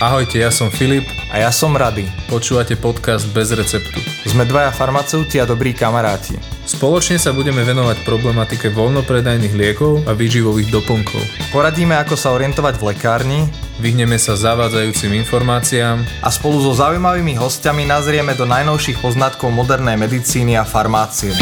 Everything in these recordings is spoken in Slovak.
Ahojte, ja som Filip. A ja som Rady. Počúvate podcast Bez receptu. Sme dvaja farmaceuti a dobrí kamaráti. Spoločne sa budeme venovať problematike voľnopredajných liekov a výživových doplnkov. Poradíme, ako sa orientovať v lekárni, Vyhneme sa zavádzajúcim informáciám a spolu so zaujímavými hostiami nazrieme do najnovších poznatkov modernej medicíny a farmácie.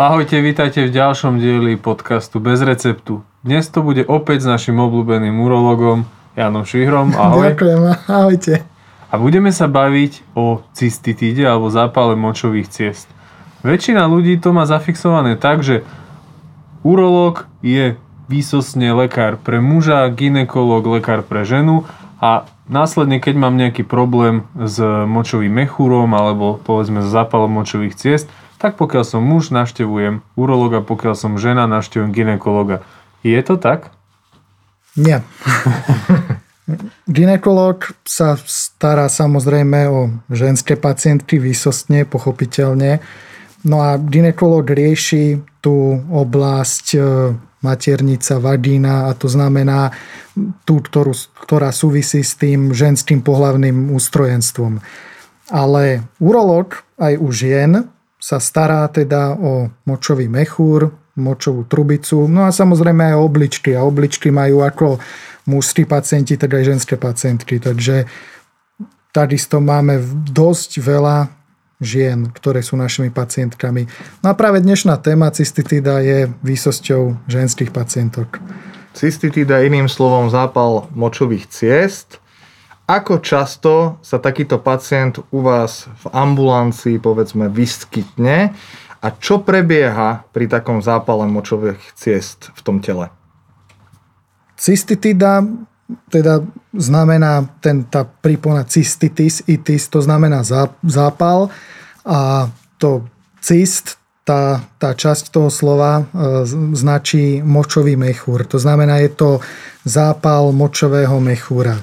Ahojte, vítajte v ďalšom dieli podcastu Bez receptu. Dnes to bude opäť s našim obľúbeným urologom Janom Švihrom. Ahoj. Ďakujem, ahojte. A budeme sa baviť o cystitíde alebo zápale močových ciest. Väčšina ľudí to má zafixované tak, že urológ je výsostne lekár pre muža, ginekolog lekár pre ženu a následne, keď mám nejaký problém s močovým mechúrom alebo povedzme s zápalom močových ciest, tak pokiaľ som muž, navštevujem urologa, pokiaľ som žena, navštevujem ginekologa. Je to tak? Nie. Ginekolog sa stará samozrejme o ženské pacientky výsostne, pochopiteľne. No a ginekolog rieši tú oblasť e, maternica, vagína a to znamená tú, ktorú, ktorá súvisí s tým ženským pohlavným ústrojenstvom. Ale urolog aj u žien sa stará teda o močový mechúr, močovú trubicu, no a samozrejme aj obličky. A obličky majú ako mužskí pacienti, tak aj ženské pacientky. Takže takisto máme dosť veľa žien, ktoré sú našimi pacientkami. No a práve dnešná téma cystitída je výsosťou ženských pacientok. Cystitída iným slovom zápal močových ciest ako často sa takýto pacient u vás v ambulancii povedzme vyskytne a čo prebieha pri takom zápale močových ciest v tom tele? Cystitida teda znamená ten, tá prípona cystitis, itis, to znamená zápal a to cyst, tá, tá časť toho slova e, značí močový mechúr. To znamená, je to zápal močového mechúra.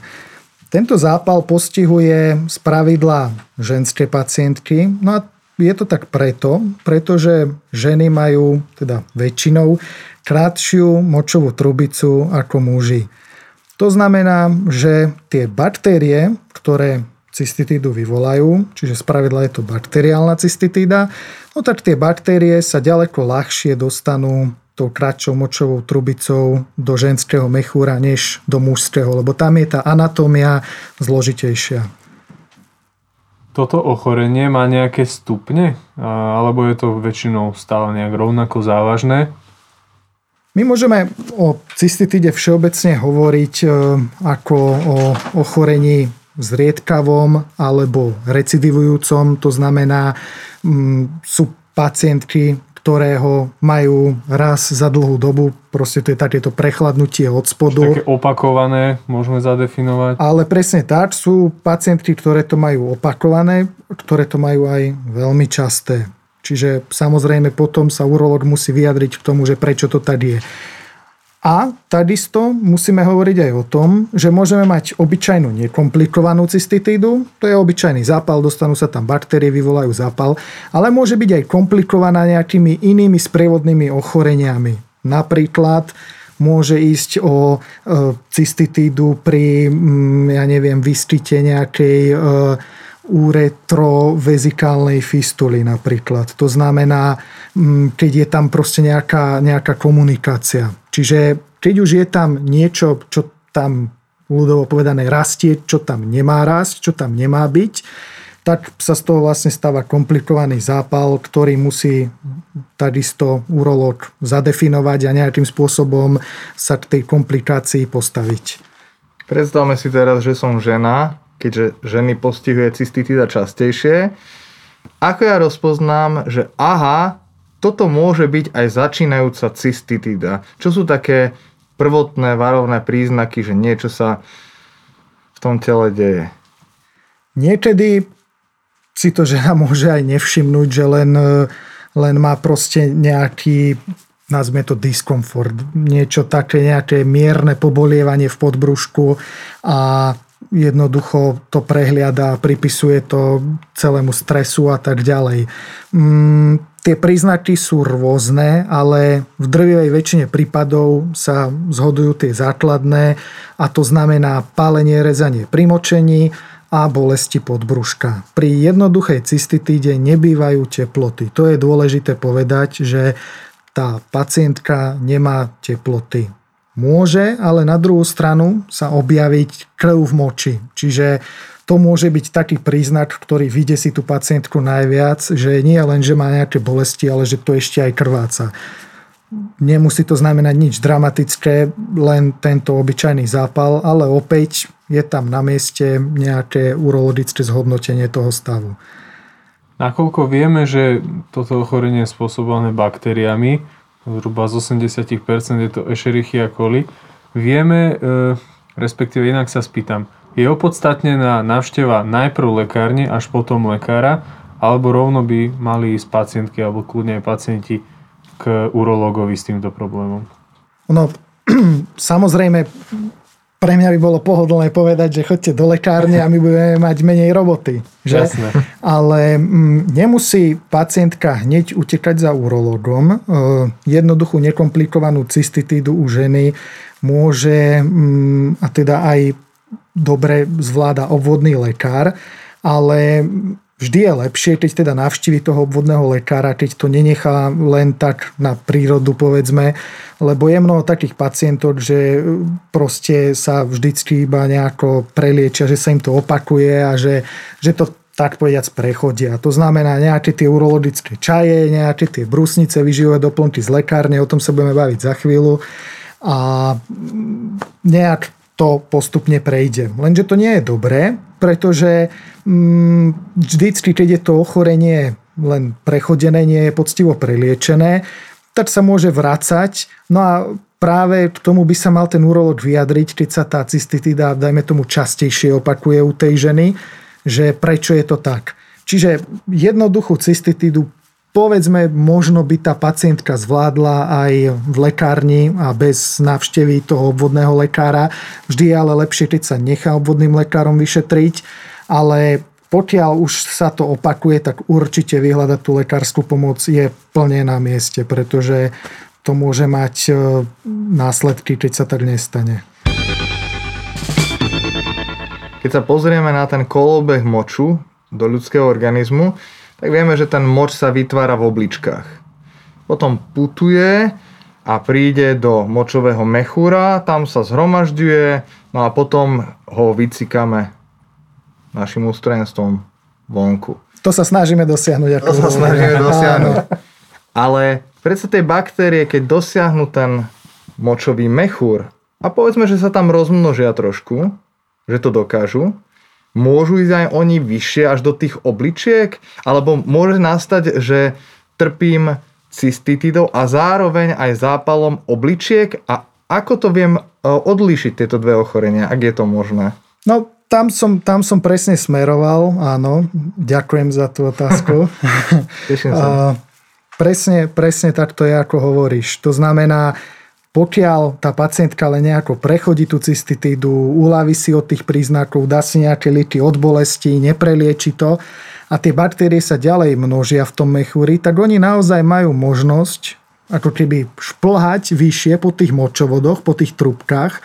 Tento zápal postihuje z pravidla ženské pacientky. No a je to tak preto, pretože ženy majú teda väčšinou krátšiu močovú trubicu ako muži. To znamená, že tie baktérie, ktoré cystitídu vyvolajú, čiže spravidla je to bakteriálna cystitída, no tak tie baktérie sa ďaleko ľahšie dostanú tou kratšou močovou trubicou do ženského mechúra než do mužského, lebo tam je tá anatómia zložitejšia. Toto ochorenie má nejaké stupne? Alebo je to väčšinou stále nejak rovnako závažné? My môžeme o cystitíde všeobecne hovoriť e, ako o ochorení zriedkavom alebo recidivujúcom. To znamená, sú pacientky, ktorého majú raz za dlhú dobu. Proste to je takéto prechladnutie od spodu. Také opakované môžeme zadefinovať. Ale presne tak, sú pacientky, ktoré to majú opakované, ktoré to majú aj veľmi časté. Čiže samozrejme potom sa urológ musí vyjadriť k tomu, že prečo to tak je. A takisto musíme hovoriť aj o tom, že môžeme mať obyčajnú nekomplikovanú cystitídu, to je obyčajný zápal, dostanú sa tam baktérie, vyvolajú zápal, ale môže byť aj komplikovaná nejakými inými sprievodnými ochoreniami. Napríklad môže ísť o e, cystitídu pri, mm, ja neviem, vyskyte nejakej e, uretrovezikálnej fistuly napríklad. To znamená, mm, keď je tam proste nejaká, nejaká komunikácia. Čiže keď už je tam niečo, čo tam ľudovo povedané rastie, čo tam nemá rásť, čo tam nemá byť, tak sa z toho vlastne stáva komplikovaný zápal, ktorý musí takisto urológ zadefinovať a nejakým spôsobom sa k tej komplikácii postaviť. Predstavme si teraz, že som žena keďže ženy postihuje cystitida častejšie. Ako ja rozpoznám, že aha, toto môže byť aj začínajúca cystitida. Čo sú také prvotné varovné príznaky, že niečo sa v tom tele deje? Niekedy si to žena môže aj nevšimnúť, že len, len má proste nejaký nazme to diskomfort, niečo také, nejaké mierne pobolievanie v podbrušku a jednoducho to prehliada, pripisuje to celému stresu a tak ďalej. Mm, Tie príznaky sú rôzne, ale v drvivej väčšine prípadov sa zhodujú tie základné a to znamená pálenie, rezanie pri močení a bolesti podbruška. Pri jednoduchej cystitíde nebývajú teploty. To je dôležité povedať, že tá pacientka nemá teploty. Môže, ale na druhú stranu sa objaviť krv v moči. Čiže to môže byť taký príznak, ktorý vyjde si tú pacientku najviac, že nie len, že má nejaké bolesti, ale že to ešte aj krváca. Nemusí to znamenať nič dramatické, len tento obyčajný zápal, ale opäť je tam na mieste nejaké urologické zhodnotenie toho stavu. Nakoľko vieme, že toto ochorenie je spôsobené baktériami, zhruba z 80% je to Escherichia coli, vieme, e, respektíve inak sa spýtam, je opodstatnená návšteva najprv lekárne, až potom lekára, alebo rovno by mali ísť pacientky alebo kľudne aj pacienti k urológovi s týmto problémom? No, samozrejme, pre mňa by bolo pohodlné povedať, že chodte do lekárne a my budeme mať menej roboty. Že? Jasné. Ale mm, nemusí pacientka hneď utekať za urológom. E, jednoduchú nekomplikovanú cystitídu u ženy môže mm, a teda aj dobre zvláda obvodný lekár, ale vždy je lepšie, keď teda navštívi toho obvodného lekára, keď to nenechá len tak na prírodu, povedzme, lebo je mnoho takých pacientov, že proste sa vždycky iba nejako preliečia, že sa im to opakuje a že, že to tak povediac prechodia. To znamená nejaké tie urologické čaje, nejaké tie brusnice, vyživové doplnky z lekárne, o tom sa budeme baviť za chvíľu. A nejak to postupne prejde. Lenže to nie je dobré, pretože mm, vždycky, keď je to ochorenie len prechodené, nie je poctivo preliečené, tak sa môže vracať. No a práve k tomu by sa mal ten urolog vyjadriť, keď sa tá cystitida, dajme tomu, častejšie opakuje u tej ženy, že prečo je to tak. Čiže jednoduchú cystitidu povedzme, možno by tá pacientka zvládla aj v lekárni a bez návštevy toho obvodného lekára. Vždy je ale lepšie, keď sa nechá obvodným lekárom vyšetriť, ale pokiaľ už sa to opakuje, tak určite vyhľadať tú lekárskú pomoc je plne na mieste, pretože to môže mať e, následky, keď sa tak nestane. Keď sa pozrieme na ten kolobeh moču do ľudského organizmu, tak vieme, že ten moč sa vytvára v obličkách. Potom putuje a príde do močového mechúra, tam sa zhromažďuje, no a potom ho vycikáme našim ústrojenstvom vonku. To sa snažíme dosiahnuť. Ako to sa snažíme dosiahnuť. Ale predsa tie baktérie, keď dosiahnu ten močový mechúr a povedzme, že sa tam rozmnožia trošku, že to dokážu, môžu ísť aj oni vyššie až do tých obličiek? Alebo môže nastať, že trpím cystitidou a zároveň aj zápalom obličiek? A ako to viem e, odlíšiť tieto dve ochorenia, ak je to možné? No, tam som, tam som presne smeroval, áno. Ďakujem za tú otázku. Teším sa. presne, presne tak to je, ako hovoríš. To znamená, pokiaľ tá pacientka len nejako prechodí tú cystitídu, uľaví si od tých príznakov, dá si nejaké lieky od bolesti, neprelieči to a tie baktérie sa ďalej množia v tom mechúri, tak oni naozaj majú možnosť ako keby šplhať vyššie po tých močovodoch, po tých trubkách,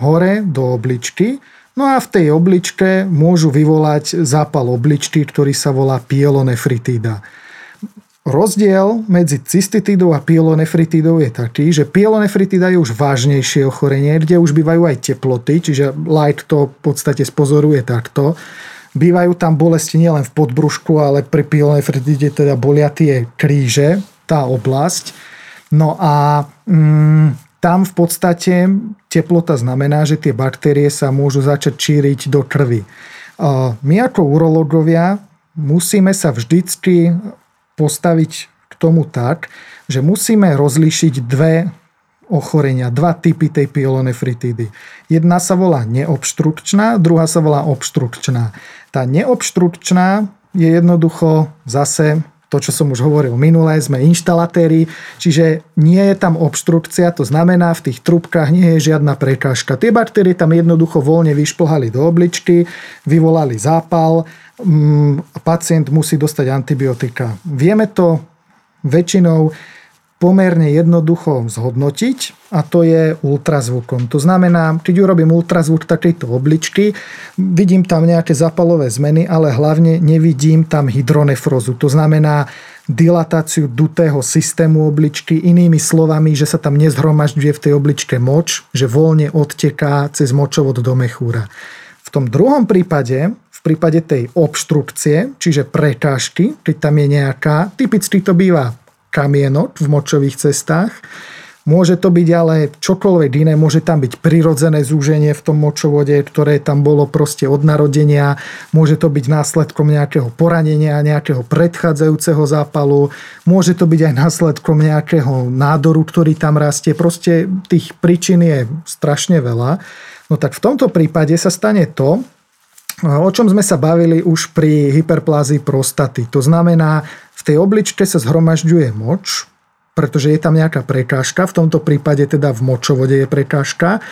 hore do obličky. No a v tej obličke môžu vyvolať zápal obličky, ktorý sa volá pielonefritída. Rozdiel medzi cystitidou a pielonefritidou je taký, že pielonefritida je už vážnejšie ochorenie, kde už bývajú aj teploty, čiže light to v podstate spozoruje takto. Bývajú tam bolesti nielen v podbrušku, ale pri pielonefritide teda bolia tie kríže, tá oblasť. No a mm, tam v podstate teplota znamená, že tie baktérie sa môžu začať číriť do krvi. My ako urologovia musíme sa vždycky postaviť k tomu tak, že musíme rozlíšiť dve ochorenia, dva typy tej pyelonefritídy. Jedna sa volá neobštrukčná, druhá sa volá obštrukčná. Tá neobštrukčná je jednoducho zase to, čo som už hovoril minulé, sme inštalatéri, čiže nie je tam obštrukcia, to znamená, v tých trubkách nie je žiadna prekážka. Tie baktérie tam jednoducho voľne vyšplhali do obličky, vyvolali zápal, pacient musí dostať antibiotika. Vieme to väčšinou pomerne jednoducho zhodnotiť a to je ultrazvukom. To znamená, keď urobím ultrazvuk takejto obličky, vidím tam nejaké zapalové zmeny, ale hlavne nevidím tam hydronefrozu. To znamená dilatáciu dutého systému obličky, inými slovami, že sa tam nezhromažďuje v tej obličke moč, že voľne odteká cez močovod do mechúra. V tom druhom prípade, v prípade tej obštrukcie, čiže prekážky, keď tam je nejaká, typicky to býva kamienok v močových cestách. Môže to byť ale čokoľvek iné, môže tam byť prirodzené zúženie v tom močovode, ktoré tam bolo proste od narodenia, môže to byť následkom nejakého poranenia, nejakého predchádzajúceho zápalu, môže to byť aj následkom nejakého nádoru, ktorý tam rastie. Proste tých príčin je strašne veľa. No tak v tomto prípade sa stane to, o čom sme sa bavili už pri hyperplázii prostaty. To znamená, v tej obličke sa zhromažďuje moč, pretože je tam nejaká prekážka, v tomto prípade teda v močovode je prekážka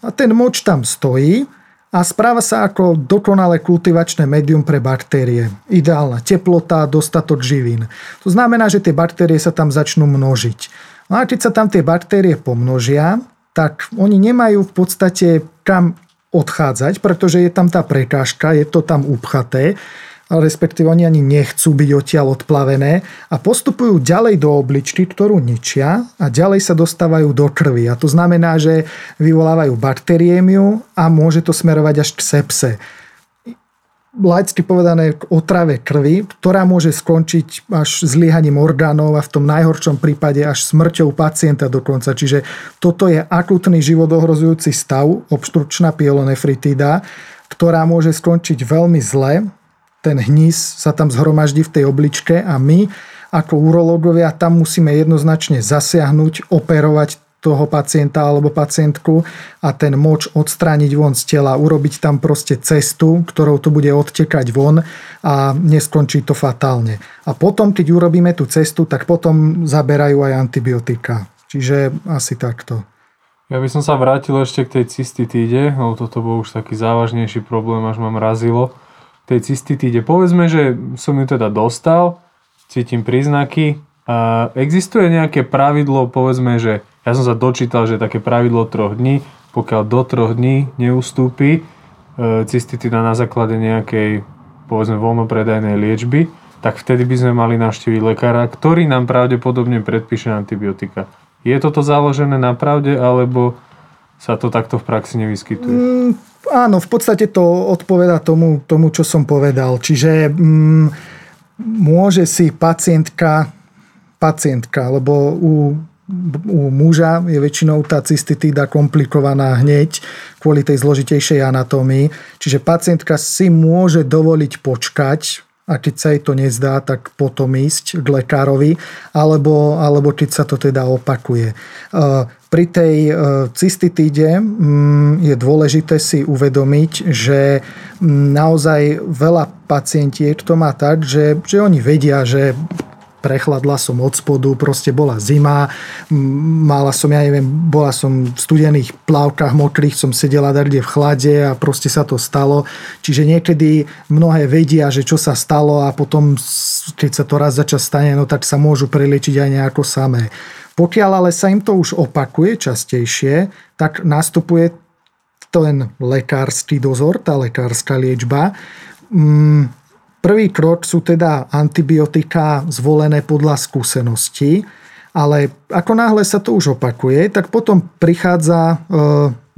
a ten moč tam stojí a správa sa ako dokonalé kultivačné médium pre baktérie. Ideálna teplota, dostatok živín. To znamená, že tie baktérie sa tam začnú množiť. No a keď sa tam tie baktérie pomnožia, tak oni nemajú v podstate kam odchádzať, pretože je tam tá prekážka, je to tam upchaté respektíve oni ani nechcú byť odtiaľ odplavené a postupujú ďalej do obličky, ktorú ničia a ďalej sa dostávajú do krvi. A to znamená, že vyvolávajú bakteriémiu a môže to smerovať až k sepse laicky povedané k otrave krvi, ktorá môže skončiť až zlyhaním orgánov a v tom najhoršom prípade až smrťou pacienta dokonca. Čiže toto je akutný životohrozujúci stav, obštručná pielonefritída, ktorá môže skončiť veľmi zle ten hníz sa tam zhromaždí v tej obličke a my ako urológovia tam musíme jednoznačne zasiahnuť, operovať toho pacienta alebo pacientku a ten moč odstrániť von z tela, urobiť tam proste cestu, ktorou to bude odtekať von a neskončí to fatálne. A potom, keď urobíme tú cestu, tak potom zaberajú aj antibiotika. Čiže asi takto. Ja by som sa vrátil ešte k tej cystitíde, lebo toto bol už taký závažnejší problém, až ma mrazilo tej cystitíde. Povedzme, že som ju teda dostal, cítim príznaky. A existuje nejaké pravidlo, povedzme, že ja som sa dočítal, že také pravidlo troch dní, pokiaľ do troch dní neustúpi e, cystitída na základe nejakej povedzme voľnopredajnej liečby, tak vtedy by sme mali navštíviť lekára, ktorý nám pravdepodobne predpíše antibiotika. Je toto založené na pravde, alebo sa to takto v praxi nevyskytuje? Mm, áno, v podstate to odpoveda tomu, tomu čo som povedal. Čiže mm, môže si pacientka, pacientka, lebo u, u muža je väčšinou tá cystitída komplikovaná hneď kvôli tej zložitejšej anatómii. Čiže pacientka si môže dovoliť počkať a keď sa jej to nezdá, tak potom ísť k lekárovi, alebo, alebo keď sa to teda opakuje. Pri tej e, cystitíde mm, je dôležité si uvedomiť, že mm, naozaj veľa pacientiek to má tak, že, že oni vedia, že prechladla som od spodu, proste bola zima, mala som, ja neviem, bola som v studených plavkách mokrých, som sedela kde v chlade a proste sa to stalo. Čiže niekedy mnohé vedia, že čo sa stalo a potom, keď sa to raz za čas stane, no tak sa môžu preliečiť aj nejako samé. Pokiaľ ale sa im to už opakuje častejšie, tak nastupuje ten lekársky dozor, tá lekárska liečba. Mm, prvý krok sú teda antibiotika zvolené podľa skúseností, ale ako náhle sa to už opakuje, tak potom prichádza e,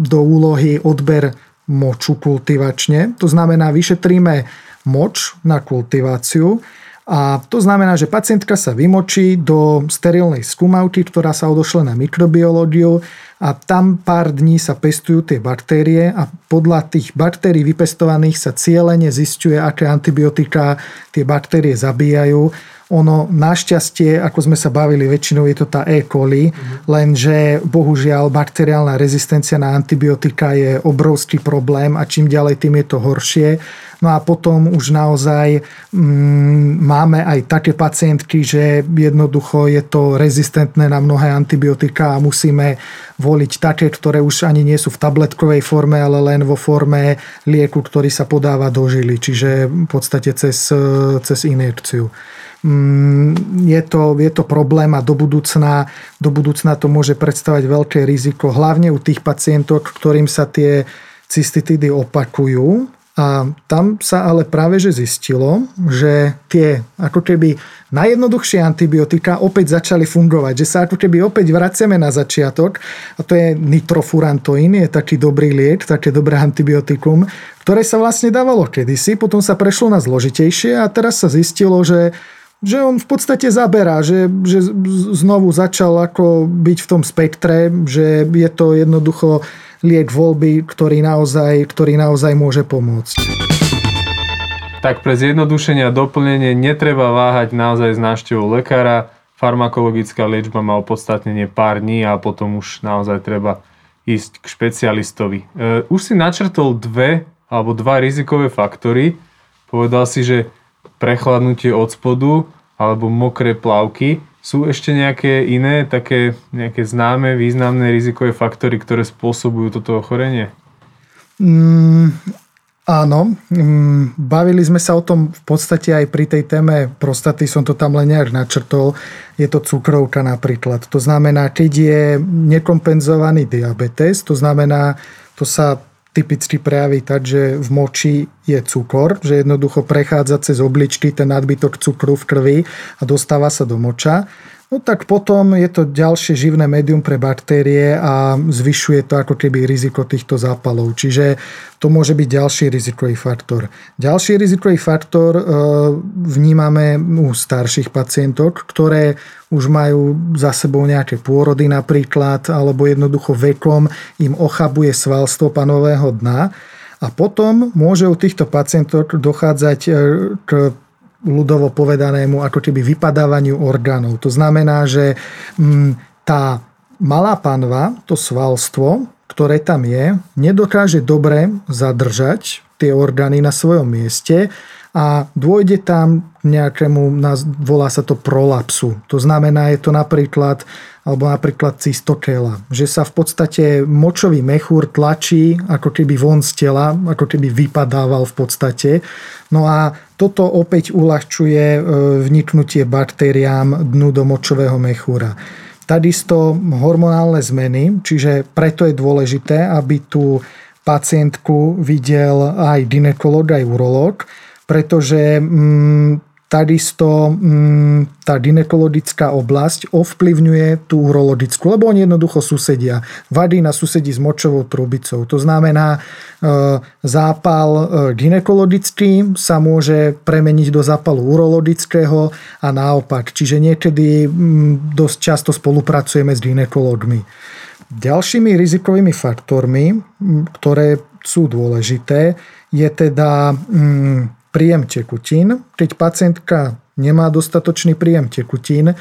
do úlohy odber moču kultivačne. To znamená, vyšetríme moč na kultiváciu a to znamená, že pacientka sa vymočí do sterilnej skúmavky, ktorá sa odošle na mikrobiológiu a tam pár dní sa pestujú tie baktérie a podľa tých baktérií vypestovaných sa cieľene zistuje, aké antibiotika tie baktérie zabíjajú. Ono našťastie, ako sme sa bavili, väčšinou je to tá E. coli, mm-hmm. lenže bohužiaľ bakteriálna rezistencia na antibiotika je obrovský problém a čím ďalej, tým je to horšie No a potom už naozaj mm, máme aj také pacientky, že jednoducho je to rezistentné na mnohé antibiotika a musíme voliť také, ktoré už ani nie sú v tabletkovej forme, ale len vo forme lieku, ktorý sa podáva do žily, čiže v podstate cez, cez injekciu. Mm, je to, je to problém a do budúcna, do budúcna to môže predstavať veľké riziko, hlavne u tých pacientov, ktorým sa tie cystitidy opakujú. A tam sa ale práve že zistilo, že tie ako keby najjednoduchšie antibiotika opäť začali fungovať, že sa ako keby opäť vraciame na začiatok a to je nitrofurantoin, je taký dobrý liek, také dobré antibiotikum, ktoré sa vlastne dávalo kedysi, potom sa prešlo na zložitejšie a teraz sa zistilo, že že on v podstate zaberá, že, že znovu začal ako byť v tom spektre, že je to jednoducho liek voľby, ktorý naozaj, ktorý naozaj môže pomôcť. Tak pre zjednodušenie a doplnenie netreba váhať naozaj s návštevou lekára. Farmakologická liečba má opodstatnenie pár dní a potom už naozaj treba ísť k špecialistovi. E, už si načrtol dve alebo dva rizikové faktory. Povedal si, že prechladnutie od spodu alebo mokré plavky. Sú ešte nejaké iné, také nejaké známe, významné rizikové faktory, ktoré spôsobujú toto ochorenie? Mm, áno, mm, bavili sme sa o tom v podstate aj pri tej téme prostaty, som to tam len nejak načrtol. Je to cukrovka napríklad. To znamená, keď je nekompenzovaný diabetes, to znamená, to sa typicky prejaví tak, že v moči je cukor, že jednoducho prechádza cez obličky ten nadbytok cukru v krvi a dostáva sa do moča no tak potom je to ďalšie živné médium pre baktérie a zvyšuje to ako keby riziko týchto zápalov. Čiže to môže byť ďalší rizikový faktor. Ďalší rizikový faktor e, vnímame u starších pacientov, ktoré už majú za sebou nejaké pôrody napríklad, alebo jednoducho vekom im ochabuje svalstvo panového dna. A potom môže u týchto pacientov dochádzať e, k ľudovo povedanému ako keby vypadávaniu orgánov. To znamená, že mm, tá malá panva, to svalstvo, ktoré tam je, nedokáže dobre zadržať tie orgány na svojom mieste a dôjde tam nejakému, volá sa to prolapsu. To znamená, je to napríklad alebo napríklad cystokela, že sa v podstate močový mechúr tlačí ako keby von z tela, ako keby vypadával v podstate. No a toto opäť uľahčuje e, vniknutie baktériám dnu do močového mechúra. Takisto hormonálne zmeny, čiže preto je dôležité, aby tú pacientku videl aj ginekolog, aj urológ, pretože mm, takisto mm, tá ginekologická oblasť ovplyvňuje tú urologickú, lebo oni jednoducho susedia. Vagína susedí s močovou trubicou. To znamená, e, zápal e, ginekologický sa môže premeniť do zápalu urologického a naopak. Čiže niekedy mm, dosť často spolupracujeme s ginekologmi. Ďalšími rizikovými faktormi, ktoré sú dôležité, je teda príjem tekutín. Keď pacientka nemá dostatočný príjem tekutín,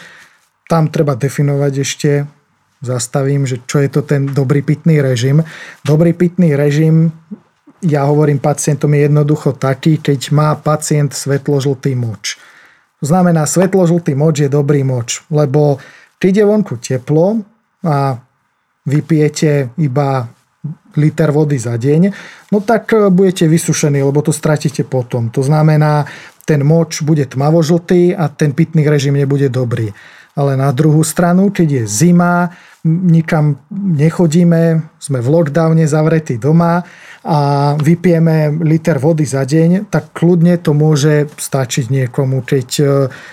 tam treba definovať ešte, zastavím, že čo je to ten dobrý pitný režim. Dobrý pitný režim, ja hovorím pacientom, je jednoducho taký, keď má pacient svetložltý moč. To znamená, svetložltý moč je dobrý moč, lebo keď je vonku teplo a vypijete iba liter vody za deň, no tak e, budete vysušení, lebo to stratíte potom. To znamená, ten moč bude tmavožltý a ten pitný režim nebude dobrý. Ale na druhú stranu, keď je zima, nikam nechodíme, sme v lockdowne zavretí doma a vypijeme liter vody za deň, tak kľudne to môže stačiť niekomu, keď e,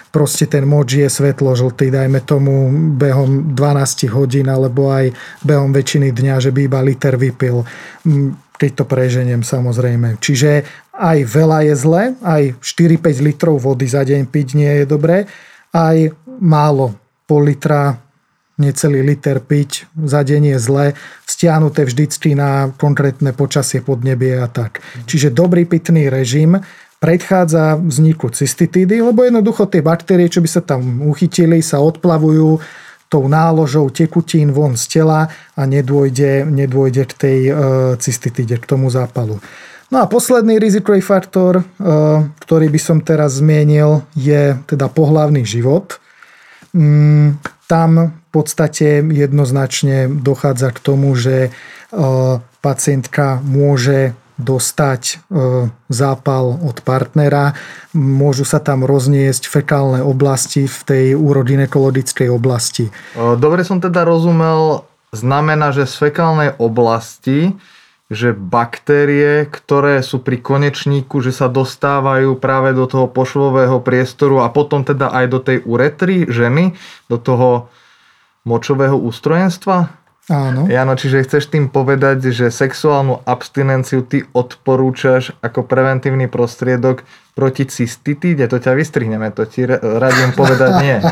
proste ten moč je svetlo žltý, dajme tomu behom 12 hodín alebo aj behom väčšiny dňa, že by iba liter vypil keď to preženiem samozrejme. Čiže aj veľa je zle, aj 4-5 litrov vody za deň piť nie je dobré, aj málo, pol litra necelý liter piť za deň zle, stiahnuté vždycky na konkrétne počasie podnebie a tak. Čiže dobrý pitný režim predchádza vzniku cystitídy, lebo jednoducho tie baktérie, čo by sa tam uchytili, sa odplavujú tou náložou tekutín von z tela a nedôjde, nedôjde k tej e, cystitíde, k tomu zápalu. No a posledný rizikový faktor, ktorý by som teraz zmienil, je teda pohlavný život. Mm, tam podstate jednoznačne dochádza k tomu, že pacientka môže dostať e, zápal od partnera. Môžu sa tam rozniesť fekálne oblasti v tej urodinekologickej oblasti. Dobre som teda rozumel, znamená, že z fekálnej oblasti že baktérie, ktoré sú pri konečníku, že sa dostávajú práve do toho pošvového priestoru a potom teda aj do tej uretry ženy, do toho močového ústrojenstva? Áno. Jano, čiže chceš tým povedať, že sexuálnu abstinenciu ty odporúčaš ako preventívny prostriedok proti cystitíde? To ťa vystrihneme, to ti radím povedať nie.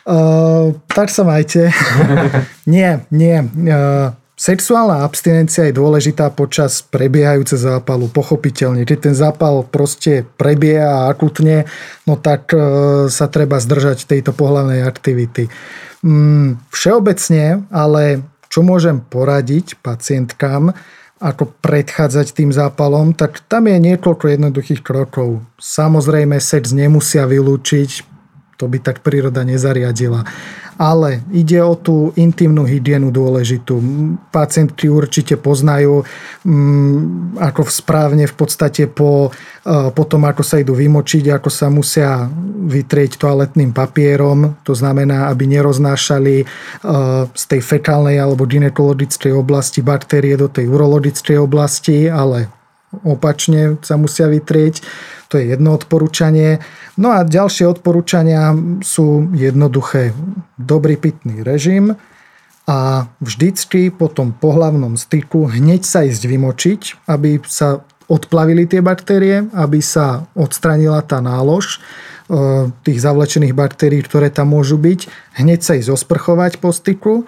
Uh, tak sa majte. nie, nie. Uh, Sexuálna abstinencia je dôležitá počas prebiehajúce zápalu, pochopiteľne. Keď ten zápal proste prebieha akutne, no tak e, sa treba zdržať tejto pohľavnej aktivity. Mm, všeobecne, ale čo môžem poradiť pacientkám, ako predchádzať tým zápalom, tak tam je niekoľko jednoduchých krokov. Samozrejme, sex nemusia vylúčiť, to by tak príroda nezariadila ale ide o tú intimnú hygienu dôležitú. Pacientky určite poznajú, mm, ako správne v podstate po, e, po tom, ako sa idú vymočiť, ako sa musia vytrieť toaletným papierom, to znamená, aby neroznášali e, z tej fekálnej alebo ginekologickej oblasti baktérie do tej urologickej oblasti, ale opačne sa musia vytrieť. To je jedno odporúčanie. No a ďalšie odporúčania sú jednoduché. Dobrý pitný režim a vždycky po tom pohlavnom styku hneď sa ísť vymočiť, aby sa odplavili tie baktérie, aby sa odstranila tá nálož e, tých zavlečených baktérií, ktoré tam môžu byť. Hneď sa ísť osprchovať po styku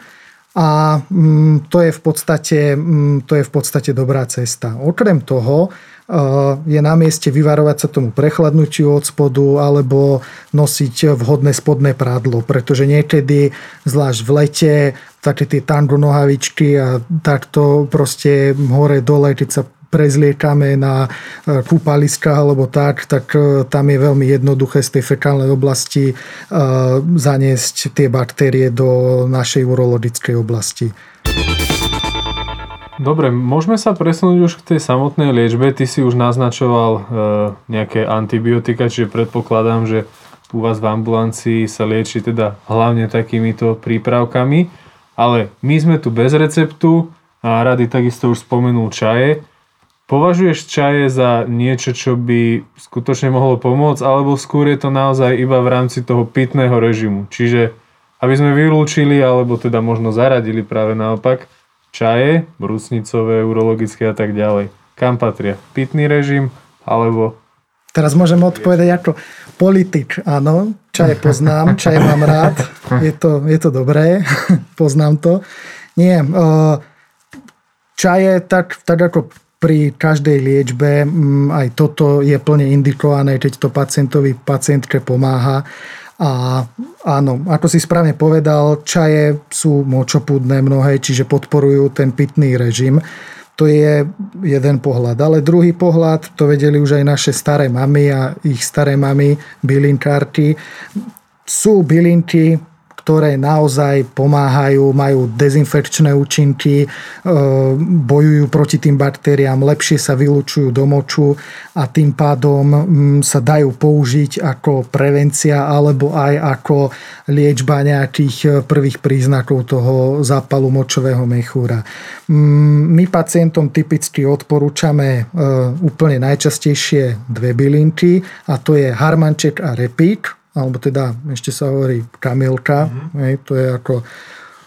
a mm, to je v podstate, mm, to je v podstate dobrá cesta. Okrem toho je na mieste vyvarovať sa tomu prechladnutiu od spodu alebo nosiť vhodné spodné prádlo, pretože niekedy, zvlášť v lete, také tie tango nohavičky a takto proste hore dole, keď sa prezliekame na e, kúpaliska alebo tak, tak e, tam je veľmi jednoduché z tej fekálnej oblasti zaniesť tie baktérie do našej urologickej oblasti. Dobre, môžeme sa presunúť už k tej samotnej liečbe. Ty si už naznačoval e, nejaké antibiotika, čiže predpokladám, že u vás v ambulancii sa lieči teda hlavne takýmito prípravkami. Ale my sme tu bez receptu a rady takisto už spomenul čaje. Považuješ čaje za niečo, čo by skutočne mohlo pomôcť, alebo skôr je to naozaj iba v rámci toho pitného režimu? Čiže aby sme vylúčili, alebo teda možno zaradili práve naopak, čaje, brusnicové, urologické a tak ďalej. Kam patria? Pitný režim alebo... Teraz môžem odpovedať ako politik. Áno, čaje poznám, čaje mám rád. Je to, je to dobré, poznám to. Nie, čaje tak, tak ako pri každej liečbe, mm, aj toto je plne indikované, keď to pacientovi, pacientke pomáha a áno, ako si správne povedal, čaje sú močopúdne mnohé, čiže podporujú ten pitný režim. To je jeden pohľad. Ale druhý pohľad, to vedeli už aj naše staré mamy a ich staré mamy, bylinkárky. Sú bylinky, ktoré naozaj pomáhajú, majú dezinfekčné účinky, e, bojujú proti tým baktériám, lepšie sa vylúčujú do moču a tým pádom mm, sa dajú použiť ako prevencia alebo aj ako liečba nejakých e, prvých príznakov toho zápalu močového mechúra. Mm, my pacientom typicky odporúčame e, úplne najčastejšie dve bylinky a to je harmanček a repík alebo teda ešte sa hovorí kamilka, mm-hmm. hej, to je ako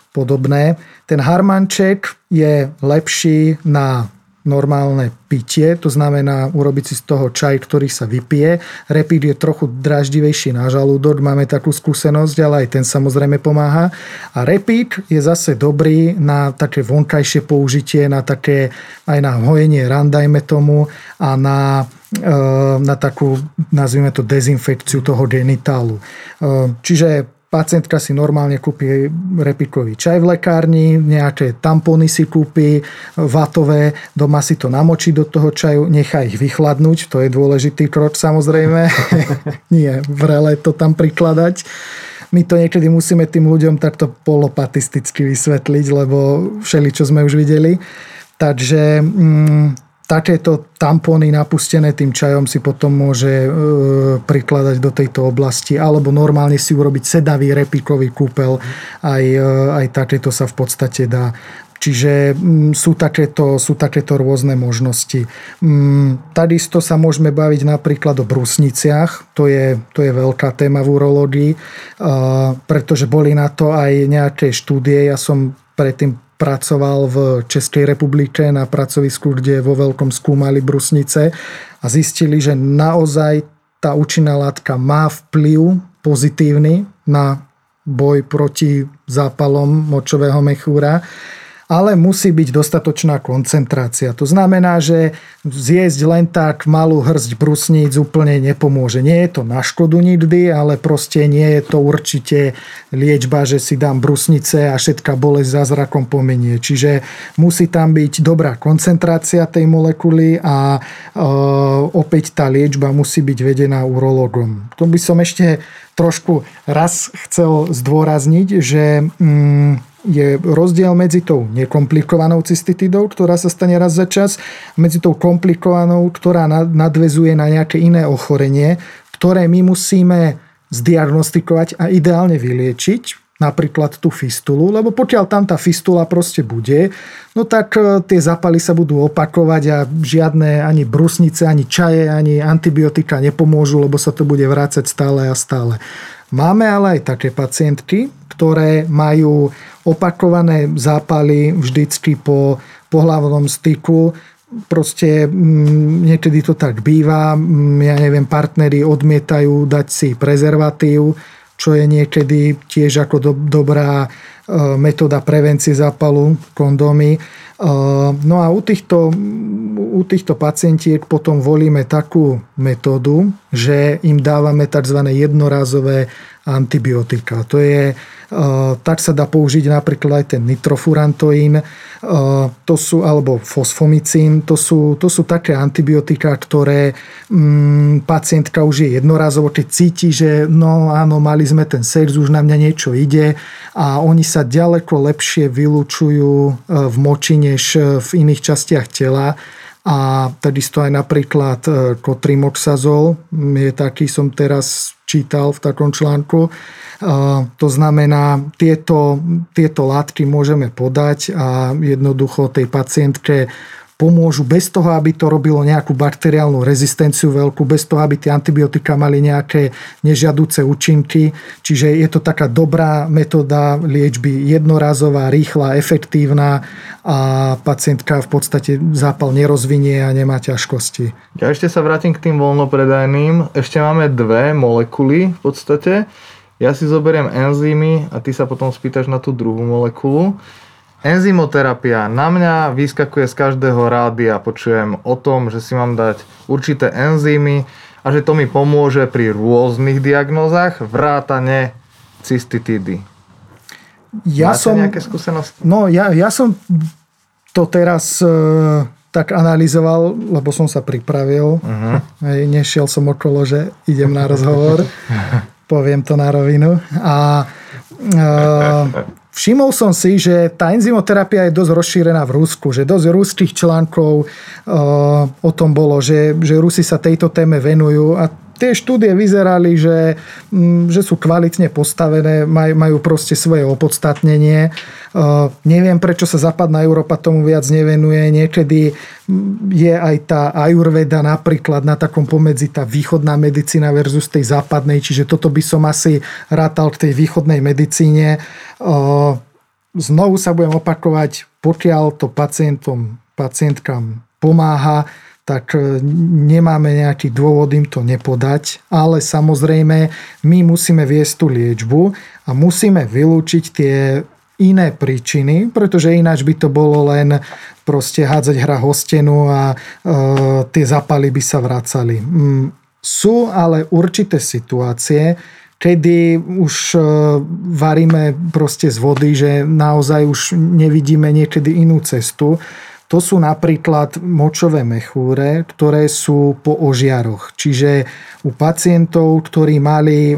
podobné. Ten harmanček je lepší na normálne pitie, to znamená urobiť si z toho čaj, ktorý sa vypije. Repíd je trochu draždivejší na žalúdok, máme takú skúsenosť, ale aj ten samozrejme pomáha. A repíd je zase dobrý na také vonkajšie použitie, na také aj na hojenie ran, dajme tomu, a na na takú, nazvime to, dezinfekciu toho genitálu. Čiže pacientka si normálne kúpi repikový čaj v lekárni, nejaké tampony si kúpi, vatové, doma si to namočí do toho čaju, nechá ich vychladnúť, to je dôležitý krok samozrejme, nie vrele to tam prikladať. My to niekedy musíme tým ľuďom takto polopatisticky vysvetliť, lebo všeli, čo sme už videli. Takže mm, takéto tampóny napustené tým čajom si potom môže e, prikladať do tejto oblasti alebo normálne si urobiť sedavý repikový kúpel. Aj, e, aj takéto sa v podstate dá. Čiže mm, sú, takéto, sú takéto rôzne možnosti. Mm, takisto sa môžeme baviť napríklad o brusniciach. To je, to je veľká téma v urológii, pretože boli na to aj nejaké štúdie. Ja som predtým pracoval v Českej republike na pracovisku, kde vo veľkom skúmali brusnice a zistili, že naozaj tá účinná látka má vplyv pozitívny na boj proti zápalom močového mechúra ale musí byť dostatočná koncentrácia. To znamená, že zjesť len tak malú hrst brusníc úplne nepomôže. Nie je to na škodu nikdy, ale proste nie je to určite liečba, že si dám brusnice a všetká bolesť zázrakom pomenie. Čiže musí tam byť dobrá koncentrácia tej molekuly a e, opäť tá liečba musí byť vedená urologom. To by som ešte trošku raz chcel zdôrazniť, že mm, je rozdiel medzi tou nekomplikovanou cystitidou, ktorá sa stane raz za čas, medzi tou komplikovanou, ktorá nadvezuje na nejaké iné ochorenie, ktoré my musíme zdiagnostikovať a ideálne vyliečiť, napríklad tú fistulu, lebo pokiaľ tam tá fistula proste bude, no tak e, tie zápaly sa budú opakovať a žiadne ani brusnice, ani čaje, ani antibiotika nepomôžu, lebo sa to bude vrácať stále a stále. Máme ale aj také pacientky, ktoré majú opakované zápaly vždycky po pohlavnom styku. Proste mm, niekedy to tak býva, mm, ja neviem, partnery odmietajú dať si prezervatív, čo je niekedy tiež ako do, dobrá e, metóda prevencie zápalu, kondómy. E, no a u týchto, u týchto pacientiek potom volíme takú metódu, že im dávame tzv. jednorázové antibiotika. To je Eh, tak sa dá použiť napríklad aj ten nitrofurantoín, eh, to sú, alebo fosfomicín, to sú, to sú také antibiotika, ktoré mm, pacientka už je jednorazovo, keď cíti, že no áno, mali sme ten sex, už na mňa niečo ide a oni sa ďaleko lepšie vylúčujú eh, v moči než v iných častiach tela a takisto aj napríklad kotrimoxazol. Je taký, som teraz čítal v takom článku, to znamená, tieto, tieto látky môžeme podať a jednoducho tej pacientke pomôžu bez toho, aby to robilo nejakú bakteriálnu rezistenciu veľkú, bez toho, aby tie antibiotika mali nejaké nežiaduce účinky. Čiže je to taká dobrá metóda liečby, jednorazová, rýchla, efektívna a pacientka v podstate zápal nerozvinie a nemá ťažkosti. Ja ešte sa vrátim k tým voľnopredajným. Ešte máme dve molekuly v podstate. Ja si zoberiem enzymy a ty sa potom spýtaš na tú druhú molekulu. Enzymoterapia. Na mňa vyskakuje z každého rádia. Počujem o tom, že si mám dať určité enzymy a že to mi pomôže pri rôznych diagnózach, vrátane cystitidy. Ja Máte som, nejaké skúsenosti? No, ja, ja som to teraz e, tak analyzoval, lebo som sa pripravil. Uh-huh. Hej, nešiel som okolo, že idem na rozhovor. poviem to na rovinu. A e, všimol som si, že tá enzymoterapia je dosť rozšírená v Rusku, že dosť ruských článkov e, o tom bolo, že, že Rusi sa tejto téme venujú a tie štúdie vyzerali, že, mm, že sú kvalitne postavené, maj, majú proste svoje opodstatnenie. Uh, neviem, prečo sa západná Európa tomu viac nevenuje. Niekedy mm, je aj tá ajurveda napríklad na takom pomedzi tá východná medicína versus tej západnej, čiže toto by som asi rátal k tej východnej medicíne. Uh, znovu sa budem opakovať, pokiaľ to pacientom, pacientkám pomáha, tak e, nemáme nejaký dôvod im to nepodať, ale samozrejme my musíme viesť tú liečbu a musíme vylúčiť tie iné príčiny, pretože ináč by to bolo len proste hádzať hra hostenu a e, tie zapaly by sa vracali. Mm, sú ale určité situácie, kedy už varíme proste z vody, že naozaj už nevidíme niekedy inú cestu. To sú napríklad močové mechúre, ktoré sú po ožiaroch. Čiže u pacientov, ktorí mali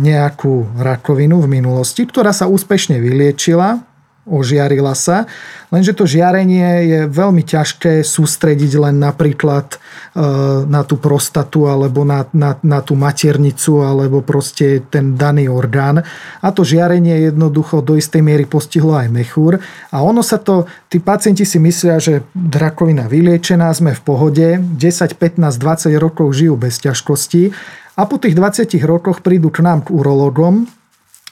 nejakú rakovinu v minulosti, ktorá sa úspešne vyliečila, ožiarila sa. Lenže to žiarenie je veľmi ťažké sústrediť len napríklad e, na tú prostatu alebo na, na, na tú maternicu alebo proste ten daný orgán. A to žiarenie jednoducho do istej miery postihlo aj mechúr. A ono sa to, tí pacienti si myslia, že drakovina vyliečená, sme v pohode, 10, 15, 20 rokov žijú bez ťažkostí a po tých 20 rokoch prídu k nám k urologom,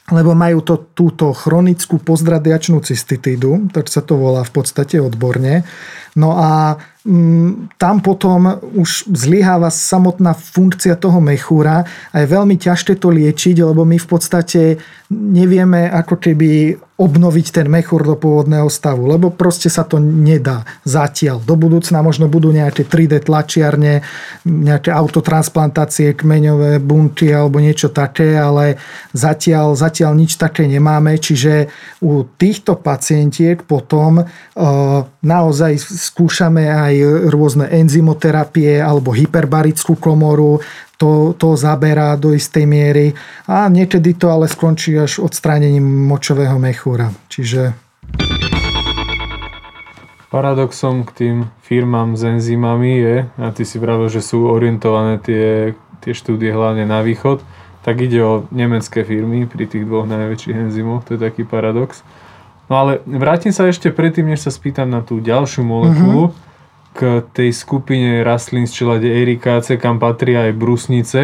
lebo majú to, túto chronickú pozdradiačnú cystitídu, tak sa to volá v podstate odborne. No a mm, tam potom už zlyháva samotná funkcia toho mechúra a je veľmi ťažké to liečiť, lebo my v podstate nevieme ako keby obnoviť ten mechúr do pôvodného stavu, lebo proste sa to nedá zatiaľ. Do budúcna možno budú nejaké 3D tlačiarne, nejaké autotransplantácie, kmeňové bunky alebo niečo také, ale zatiaľ, zatiaľ nič také nemáme, čiže u týchto pacientiek potom e, naozaj skúšame aj rôzne enzymoterapie alebo hyperbarickú komoru, to, to zaberá do istej miery a niekedy to ale skončí až odstránením močového mechúra. Čiže... Paradoxom k tým firmám s enzymami je, a ty si pravil, že sú orientované tie, tie štúdie hlavne na východ, tak ide o nemecké firmy pri tých dvoch najväčších enzymoch, to je taký paradox. No ale vrátim sa ešte predtým, než sa spýtam na tú ďalšiu molekulu. Mm-hmm k tej skupine rastlín z čelade erikáce, kam patria aj brusnice.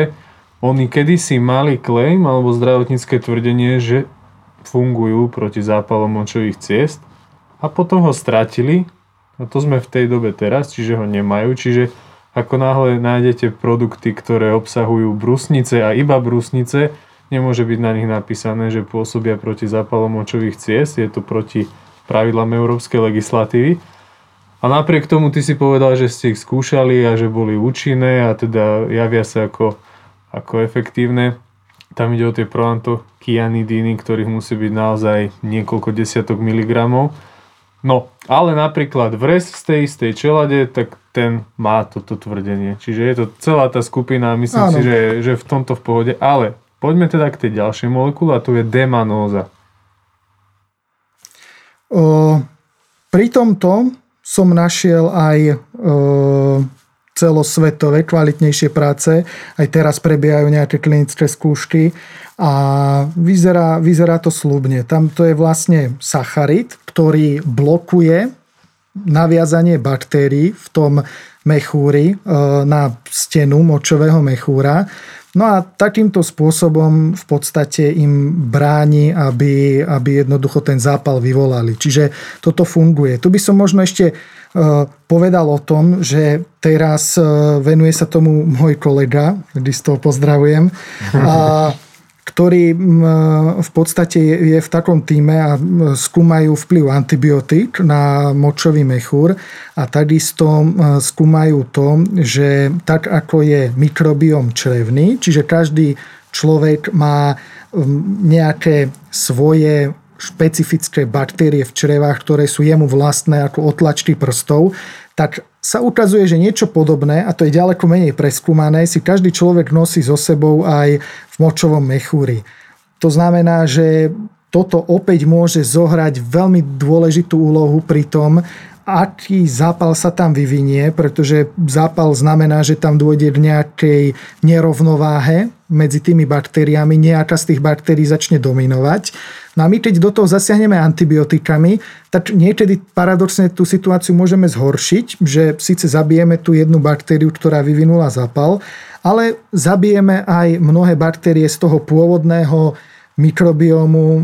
Oni kedysi mali claim alebo zdravotnícke tvrdenie, že fungujú proti zápalom močových ciest a potom ho stratili a to sme v tej dobe teraz, čiže ho nemajú, čiže ako náhle nájdete produkty, ktoré obsahujú brusnice a iba brusnice, nemôže byť na nich napísané, že pôsobia proti zápalom močových ciest, je to proti pravidlám európskej legislatívy. A napriek tomu ty si povedal, že ste ich skúšali a že boli účinné a teda javia sa ako, ako efektívne. Tam ide o tie proantokianidíny, ktorých musí byť naozaj niekoľko desiatok miligramov. No, ale napríklad vres z tej istej čelade, tak ten má toto tvrdenie. Čiže je to celá tá skupina a myslím Áno. si, že, že v tomto v pohode. Ale poďme teda k tej ďalšej molekule a to je demanóza. O, pri tomto som našiel aj e, celosvetové kvalitnejšie práce. Aj teraz prebiehajú nejaké klinické skúšky a vyzerá, vyzerá to slubne. Tam to je vlastne sacharid, ktorý blokuje naviazanie baktérií v tom mechúri e, na stenu močového mechúra No a takýmto spôsobom v podstate im bráni, aby, aby jednoducho ten zápal vyvolali. Čiže toto funguje. Tu by som možno ešte e, povedal o tom, že teraz e, venuje sa tomu môj kolega, kedy z toho pozdravujem. A ktorý v podstate je v takom týme a skúmajú vplyv antibiotík na močový mechúr a takisto skúmajú to, že tak ako je mikrobiom črevný, čiže každý človek má nejaké svoje špecifické baktérie v črevách, ktoré sú jemu vlastné ako otlačky prstov, tak sa ukazuje, že niečo podobné, a to je ďaleko menej preskúmané, si každý človek nosí so sebou aj v močovom mechúri. To znamená, že toto opäť môže zohrať veľmi dôležitú úlohu pri tom, aký zápal sa tam vyvinie, pretože zápal znamená, že tam dôjde k nejakej nerovnováhe medzi tými baktériami, nejaká z tých baktérií začne dominovať. No a my keď do toho zasiahneme antibiotikami, tak niekedy paradoxne tú situáciu môžeme zhoršiť, že síce zabijeme tú jednu baktériu, ktorá vyvinula zápal, ale zabijeme aj mnohé baktérie z toho pôvodného mikrobiomu e,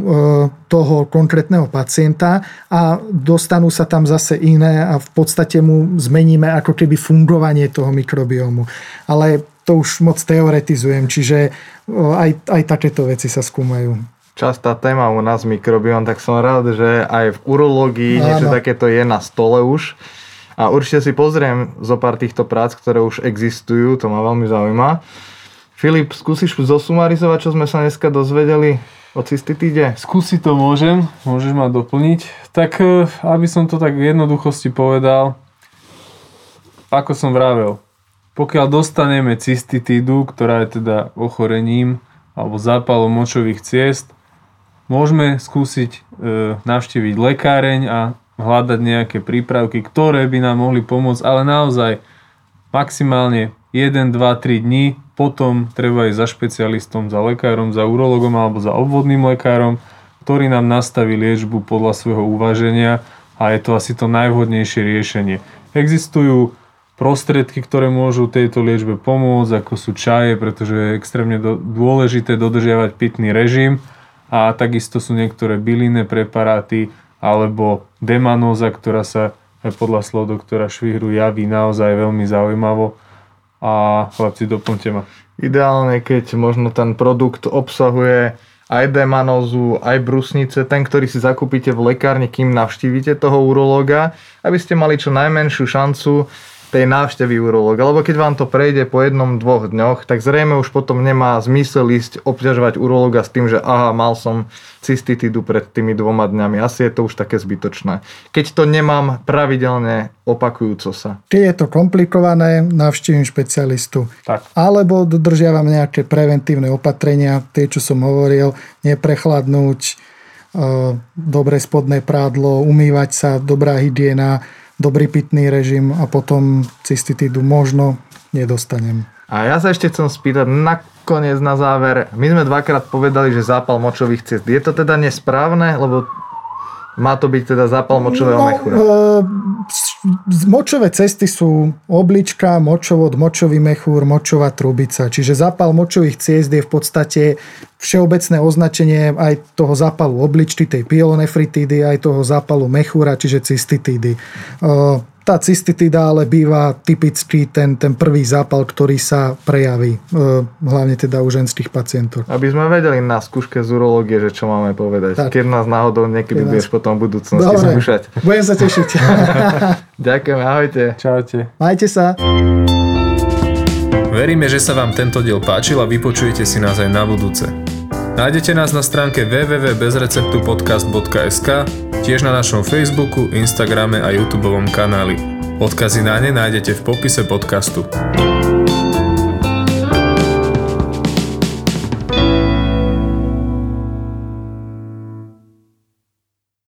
toho konkrétneho pacienta a dostanú sa tam zase iné a v podstate mu zmeníme ako keby fungovanie toho mikrobiomu. Ale to už moc teoretizujem, čiže e, aj, aj takéto veci sa skúmajú. Častá téma u nás mikrobiom, tak som rád, že aj v urológii Áno. niečo takéto je na stole už. A určite si pozriem zo pár týchto prác, ktoré už existujú, to ma veľmi zaujíma. Filip, skúsiš zosumarizovať, čo sme sa dneska dozvedeli o cystitíde? Skúsiť to môžem, môžeš ma doplniť. Tak e, aby som to tak v jednoduchosti povedal, ako som vravel, pokiaľ dostaneme cystitídu, ktorá je teda ochorením alebo zápalom močových ciest, môžeme skúsiť e, navštíviť lekáreň a hľadať nejaké prípravky, ktoré by nám mohli pomôcť, ale naozaj maximálne 1, 2, 3 dní, potom treba ísť za špecialistom, za lekárom, za urologom alebo za obvodným lekárom, ktorý nám nastaví liečbu podľa svojho uvaženia a je to asi to najvhodnejšie riešenie. Existujú prostriedky, ktoré môžu tejto liečbe pomôcť, ako sú čaje, pretože je extrémne dôležité dodržiavať pitný režim a takisto sú niektoré bylinné preparáty alebo demanóza, ktorá sa podľa slov doktora Švihru javí naozaj veľmi zaujímavo a chlapci doplňte ma. Ideálne, keď možno ten produkt obsahuje aj demanózu, aj brusnice, ten, ktorý si zakúpite v lekárni, kým navštívite toho urológa, aby ste mali čo najmenšiu šancu tej návštevy urológa. Lebo keď vám to prejde po jednom, dvoch dňoch, tak zrejme už potom nemá zmysel ísť obťažovať urológa s tým, že aha, mal som cystitidu pred tými dvoma dňami. Asi je to už také zbytočné. Keď to nemám pravidelne opakujúco sa. Keď je to komplikované, navštívim špecialistu. Tak. Alebo dodržiavam nejaké preventívne opatrenia, tie, čo som hovoril, neprechladnúť, e, dobré spodné prádlo, umývať sa, dobrá hygiena, dobrý pitný režim a potom cystitídu možno nedostanem. A ja sa ešte chcem spýtať nakoniec na záver. My sme dvakrát povedali, že zápal močových ciest. Je to teda nesprávne? Lebo má to byť teda zápal močového no, mechúra. E, močové cesty sú oblička, močovod, močový mechúr, močová trubica. Čiže zápal močových ciest je v podstate všeobecné označenie aj toho zápalu obličky, tej pyelonefritídy, aj toho zápalu mechúra, čiže cystitídy. Tá cystitída ale býva typický ten, ten prvý zápal, ktorý sa prejaví, e, hlavne teda u ženských pacientov. Aby sme vedeli na skúške z urológie, že čo máme povedať. Tak. Keď nás náhodou niekedy Keď budeš nás... potom v budúcnosti Dobre. skúšať. Budem sa tešiť. Ďakujem, ahojte. Čaute. Majte sa. Veríme, že sa vám tento diel páčil a vypočujete si nás aj na budúce. Nájdete nás na stránke www.bezreceptupodcast.sk, tiež na našom Facebooku, Instagrame a YouTube kanáli. Odkazy na ne nájdete v popise podcastu.